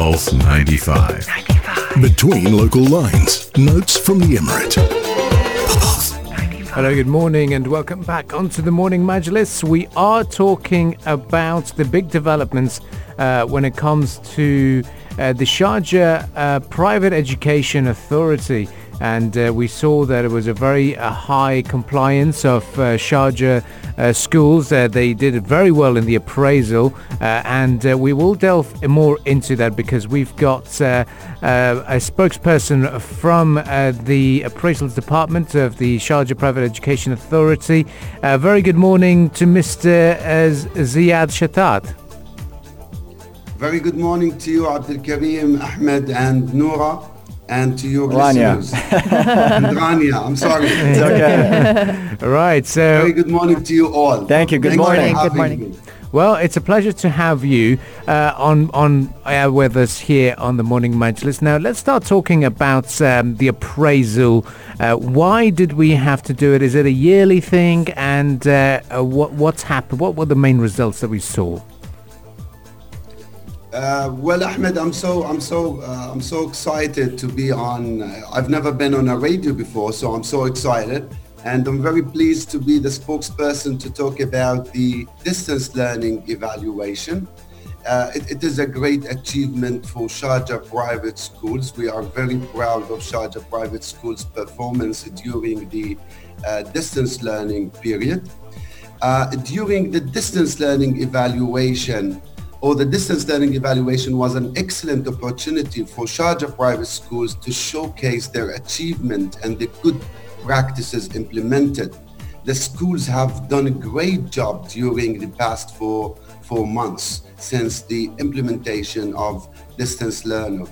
Pulse 95. 95. Between local lines, notes from the Emirate. Hello, good morning, and welcome back onto the Morning Majlis. We are talking about the big developments uh, when it comes to uh, the Sharjah uh, Private Education Authority and uh, we saw that it was a very uh, high compliance of uh, Sharjah uh, schools. Uh, they did very well in the appraisal, uh, and we will delve more into that because we've got a spokesperson from the appraisals department of the Sharjah Private Education Authority. very good morning to Mr. Ziad Shatat. Very good morning to you, Abdul Karim, Ahmed, and Noura and to your Rania. listeners. Rania, I'm sorry. It's okay. right, so... Very good morning to you all. Thank you. Good Thank morning. Good morning. Me. Well, it's a pleasure to have you uh, on on uh, with us here on the Morning Majlis. Now, let's start talking about um, the appraisal. Uh, why did we have to do it? Is it a yearly thing? And uh, uh, what what's happened? What were the main results that we saw? Uh, well, Ahmed, I'm so I'm so uh, I'm so excited to be on. Uh, I've never been on a radio before, so I'm so excited, and I'm very pleased to be the spokesperson to talk about the distance learning evaluation. Uh, it, it is a great achievement for Sharjah private schools. We are very proud of Sharjah private schools' performance during the uh, distance learning period. Uh, during the distance learning evaluation, or the distance learning evaluation was an excellent opportunity for Sharjah private schools to showcase their achievement and the good practices implemented. The schools have done a great job during the past four, four months since the implementation of distance learning.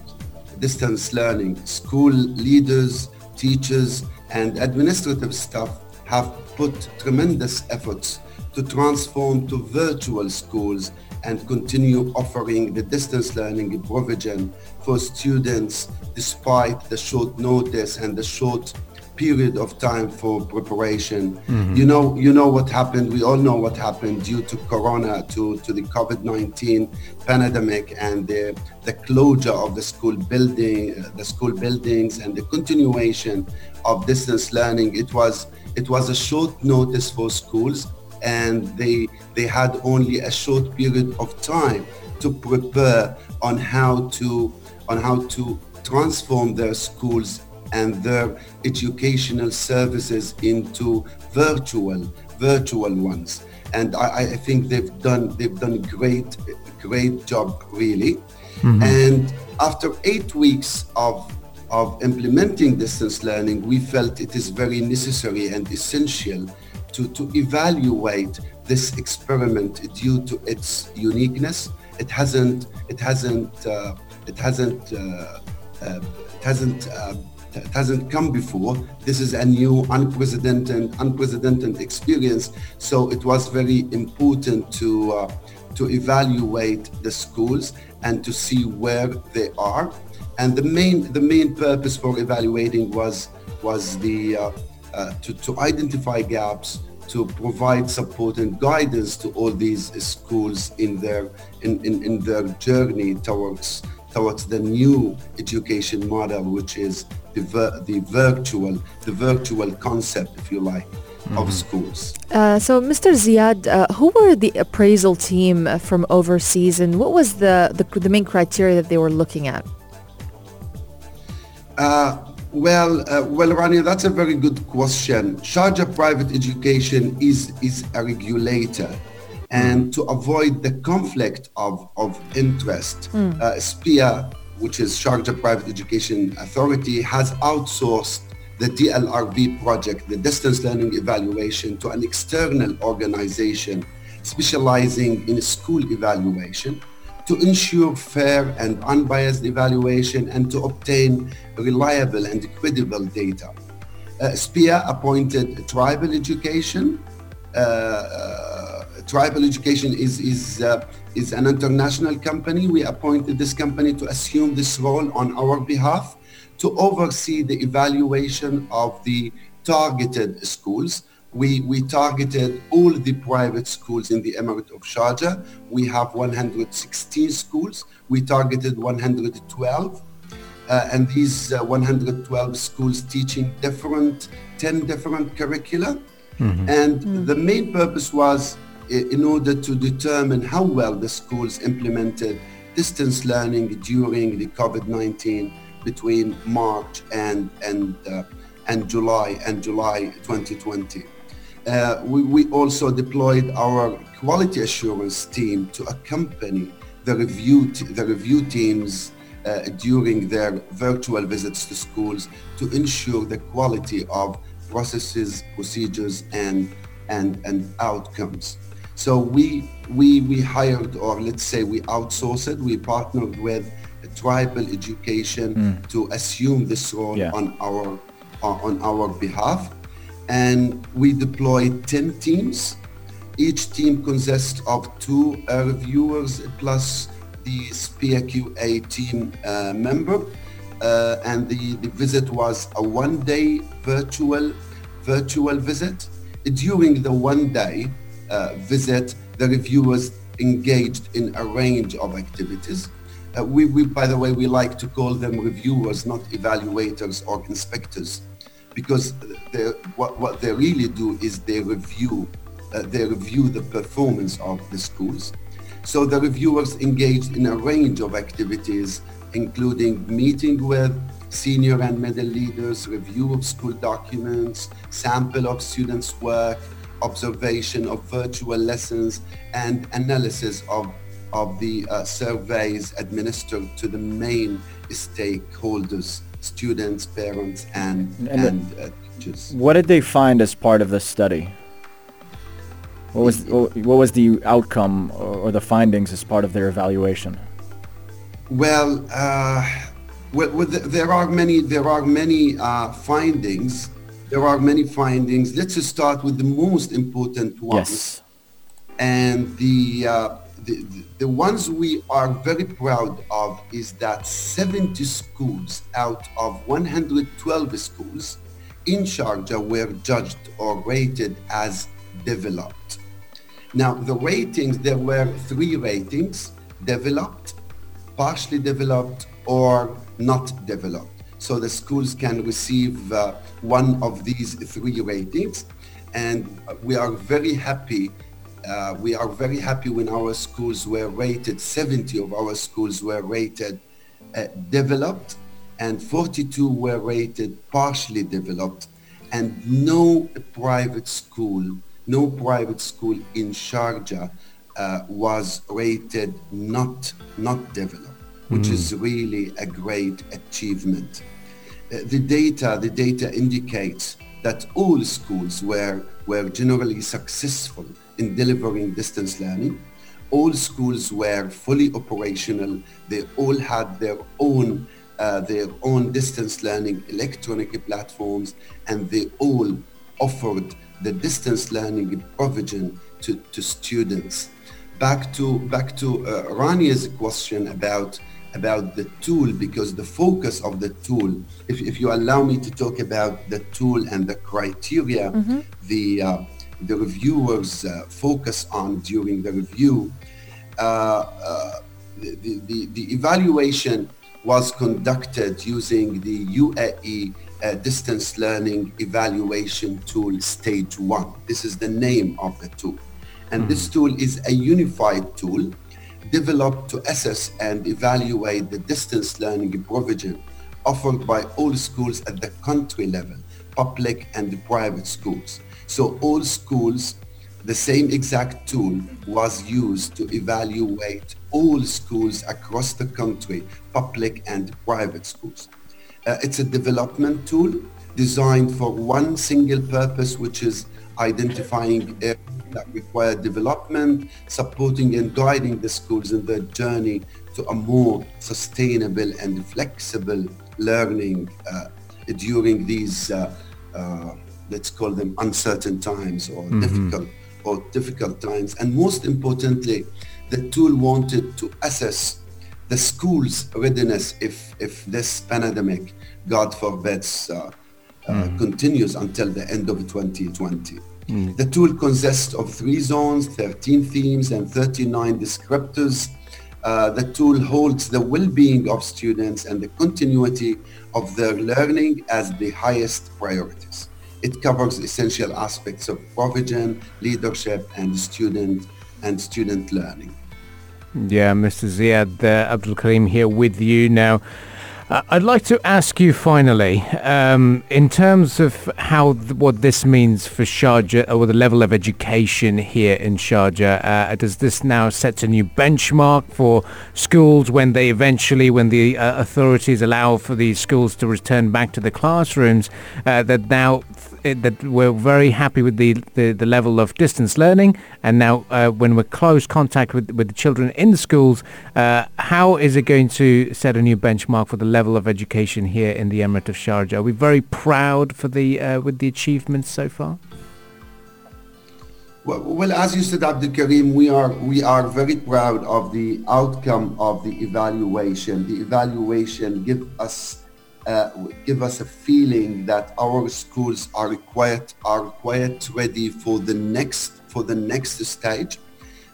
Distance learning. School leaders, teachers, and administrative staff have put tremendous efforts to transform to virtual schools and continue offering the distance learning provision for students despite the short notice and the short period of time for preparation. Mm-hmm. You know, you know what happened. We all know what happened due to Corona, to, to the COVID-19 pandemic, and the, the closure of the school building, the school buildings, and the continuation of distance learning. It was it was a short notice for schools, and they they had only a short period of time to prepare on how to on how to transform their schools and their educational services into virtual virtual ones and I, I think they've done they've done a great great job really mm-hmm. and after eight weeks of of implementing distance learning we felt it is very necessary and essential to, to evaluate this experiment due to its uniqueness. It hasn't it hasn't uh, it hasn't uh, uh, it hasn't uh, it hasn't come before. This is a new, unprecedented, unprecedented experience. So it was very important to uh, to evaluate the schools and to see where they are. And the main the main purpose for evaluating was was the uh, uh, to, to identify gaps, to provide support and guidance to all these schools in their in, in, in their journey towards towards the new education model, which is the, ver- the virtual the virtual concept, if you like, mm-hmm. of schools. Uh, so, Mr. Ziad, uh, who were the appraisal team from overseas, and what was the, the, the main criteria that they were looking at? Uh, well, uh, well, Rania, that's a very good question. Sharjah Private Education is is a regulator, and to avoid the conflict of of interest, mm. uh, SPIA, which is Sharjah Private Education Authority, has outsourced the DLRV project, the distance learning evaluation, to an external organization specializing in school evaluation to ensure fair and unbiased evaluation and to obtain reliable and credible data. Uh, SPIA appointed Tribal Education. Uh, uh, Tribal Education is, is, uh, is an international company. We appointed this company to assume this role on our behalf to oversee the evaluation of the targeted schools we, we targeted all the private schools in the Emirate of Sharjah. We have 116 schools. We targeted 112. Uh, and these uh, 112 schools teaching different, 10 different curricula. Mm-hmm. And mm. the main purpose was in order to determine how well the schools implemented distance learning during the COVID-19 between March and, and, uh, and July and July 2020. Uh, we, we, also deployed our quality assurance team to accompany the review, t- the review teams uh, during their virtual visits to schools to ensure the quality of processes, procedures, and, and, and outcomes. So we, we, we hired, or let's say we outsourced it, we partnered with tribal education mm. to assume this role yeah. on our on our behalf and we deployed 10 teams. Each team consists of two reviewers plus the SPIA team uh, member. Uh, and the, the visit was a one-day virtual virtual visit. During the one-day uh, visit, the reviewers engaged in a range of activities. Uh, we, we, by the way, we like to call them reviewers, not evaluators or inspectors because what, what they really do is they review uh, they review the performance of the schools. So the reviewers engage in a range of activities, including meeting with senior and middle leaders, review of school documents, sample of students' work, observation of virtual lessons, and analysis of, of the uh, surveys administered to the main stakeholders students, parents, and, and, and uh, teachers. What did they find as part of the study? What was what was the outcome or the findings as part of their evaluation? Well, uh, well, well there are many there are many uh, findings. There are many findings. Let's just start with the most important ones. Yes. And the uh, the, the ones we are very proud of is that 70 schools out of 112 schools in Sharjah were judged or rated as developed. Now, the ratings, there were three ratings, developed, partially developed, or not developed. So the schools can receive uh, one of these three ratings. And we are very happy uh, we are very happy when our schools were rated, 70 of our schools were rated uh, developed and 42 were rated partially developed and no private school, no private school in Sharjah uh, was rated not, not developed, which mm. is really a great achievement. Uh, the data, the data indicates that all schools were, were generally successful in delivering distance learning. All schools were fully operational. They all had their own uh, their own distance learning electronic platforms, and they all offered the distance learning provision to, to students. Back to back to uh, Rania's question about about the tool because the focus of the tool if, if you allow me to talk about the tool and the criteria mm-hmm. the uh, the reviewers uh, focus on during the review. Uh, uh, the, the, the, evaluation was conducted using the UAE uh, distance learning evaluation tool stage one. This is the name of the tool. And mm-hmm. this tool is a unified tool developed to assess and evaluate the distance learning provision offered by all schools at the country level, public and private schools. So all schools, the same exact tool was used to evaluate all schools across the country, public and private schools. Uh, it's a development tool designed for one single purpose, which is identifying areas that require development, supporting and guiding the schools in their journey to a more sustainable and flexible learning uh, during these uh, uh let's call them uncertain times or mm-hmm. difficult or difficult times. And most importantly, the tool wanted to assess the school's readiness if if this pandemic, God forbids, uh, uh, mm-hmm. continues until the end of 2020. The tool consists of three zones, 13 themes, and 39 descriptors. Uh, the tool holds the well-being of students and the continuity of their learning as the highest priorities. It covers essential aspects of provision, leadership, and student and student learning. Yeah, Mr. Ziad uh, Abdul Karim here with you now. Uh, I'd like to ask you finally, um, in terms of how th- what this means for Sharjah or the level of education here in Sharjah. Uh, does this now set a new benchmark for schools when they eventually, when the uh, authorities allow for these schools to return back to the classrooms, uh, that now it, that we're very happy with the, the, the level of distance learning and now uh, when we're close contact with, with the children in the schools, uh, how is it going to set a new benchmark for the level of education here in the Emirate of Sharjah? Are we very proud for the uh, with the achievements so far? Well, as you said, Abdul Karim, we are we are very proud of the outcome of the evaluation. The evaluation give us uh, give us a feeling that our schools are quite are quite ready for the next for the next stage.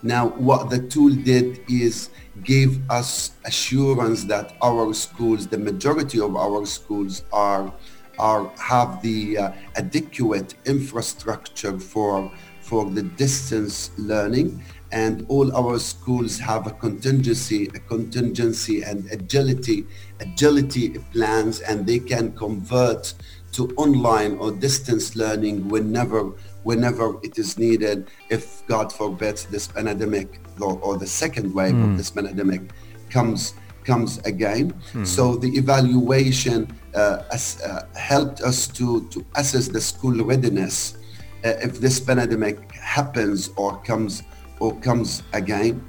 Now, what the tool did is gave us assurance that our schools, the majority of our schools, are are have the uh, adequate infrastructure for for the distance learning and all our schools have a contingency a contingency and agility agility plans and they can convert to online or distance learning whenever whenever it is needed if god forbid this pandemic or, or the second wave mm. of this pandemic comes comes again mm. so the evaluation uh, as, uh, helped us to to assess the school readiness uh, if this pandemic happens or comes or comes again.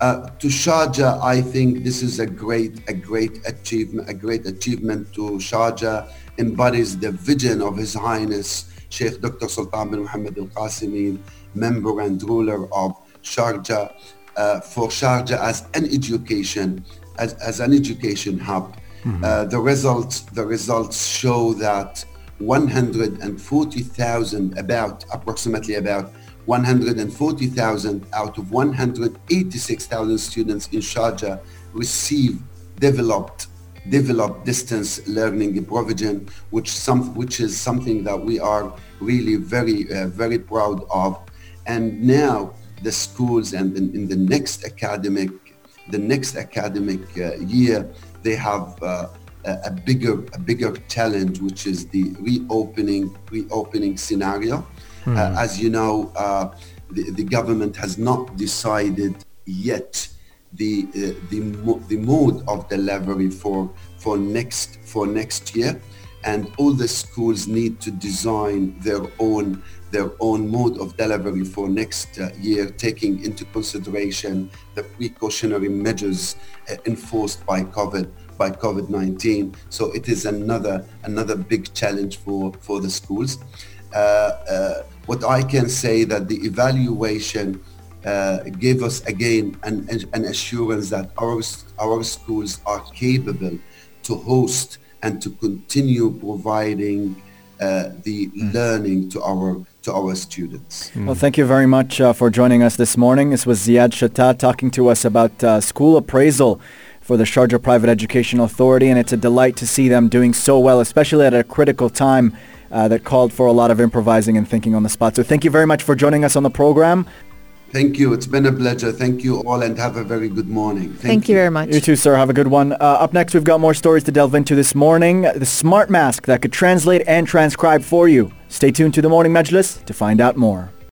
Uh, to Sharjah, I think this is a great, a great achievement. A great achievement to Sharjah embodies the vision of His Highness Sheikh Dr. Sultan bin Muhammad Al Qasimi, member and ruler of Sharjah, uh, for Sharjah as an education, as, as an education hub. Mm-hmm. Uh, the results, the results show that 140,000, about approximately about 140,000 out of 186,000 students in Sharjah receive developed developed distance learning provision, which some which is something that we are really very uh, very proud of. And now the schools and in, in the next academic the next academic uh, year they have uh, a bigger a bigger challenge, which is the reopening reopening scenario. Mm. Uh, as you know, uh, the, the government has not decided yet the uh, the the mode of delivery for for next for next year, and all the schools need to design their own their own mode of delivery for next uh, year, taking into consideration the precautionary measures uh, enforced by COVID by COVID-19. So it is another another big challenge for for the schools. Uh, uh, what I can say that the evaluation uh, gave us again an, an assurance that our our schools are capable to host and to continue providing uh, the mm. learning to our to our students. Mm. Well, thank you very much uh, for joining us this morning. This was Ziad Shatat talking to us about uh, school appraisal for the Sharjah Private Education Authority, and it's a delight to see them doing so well, especially at a critical time uh, that called for a lot of improvising and thinking on the spot. So thank you very much for joining us on the program. Thank you. It's been a pleasure. Thank you all and have a very good morning. Thank, Thank you. you. very much. You too, sir. Have a good one. Uh, up next, we've got more stories to delve into this morning. The smart mask that could translate and transcribe for you. Stay tuned to the Morning Majlis to find out more.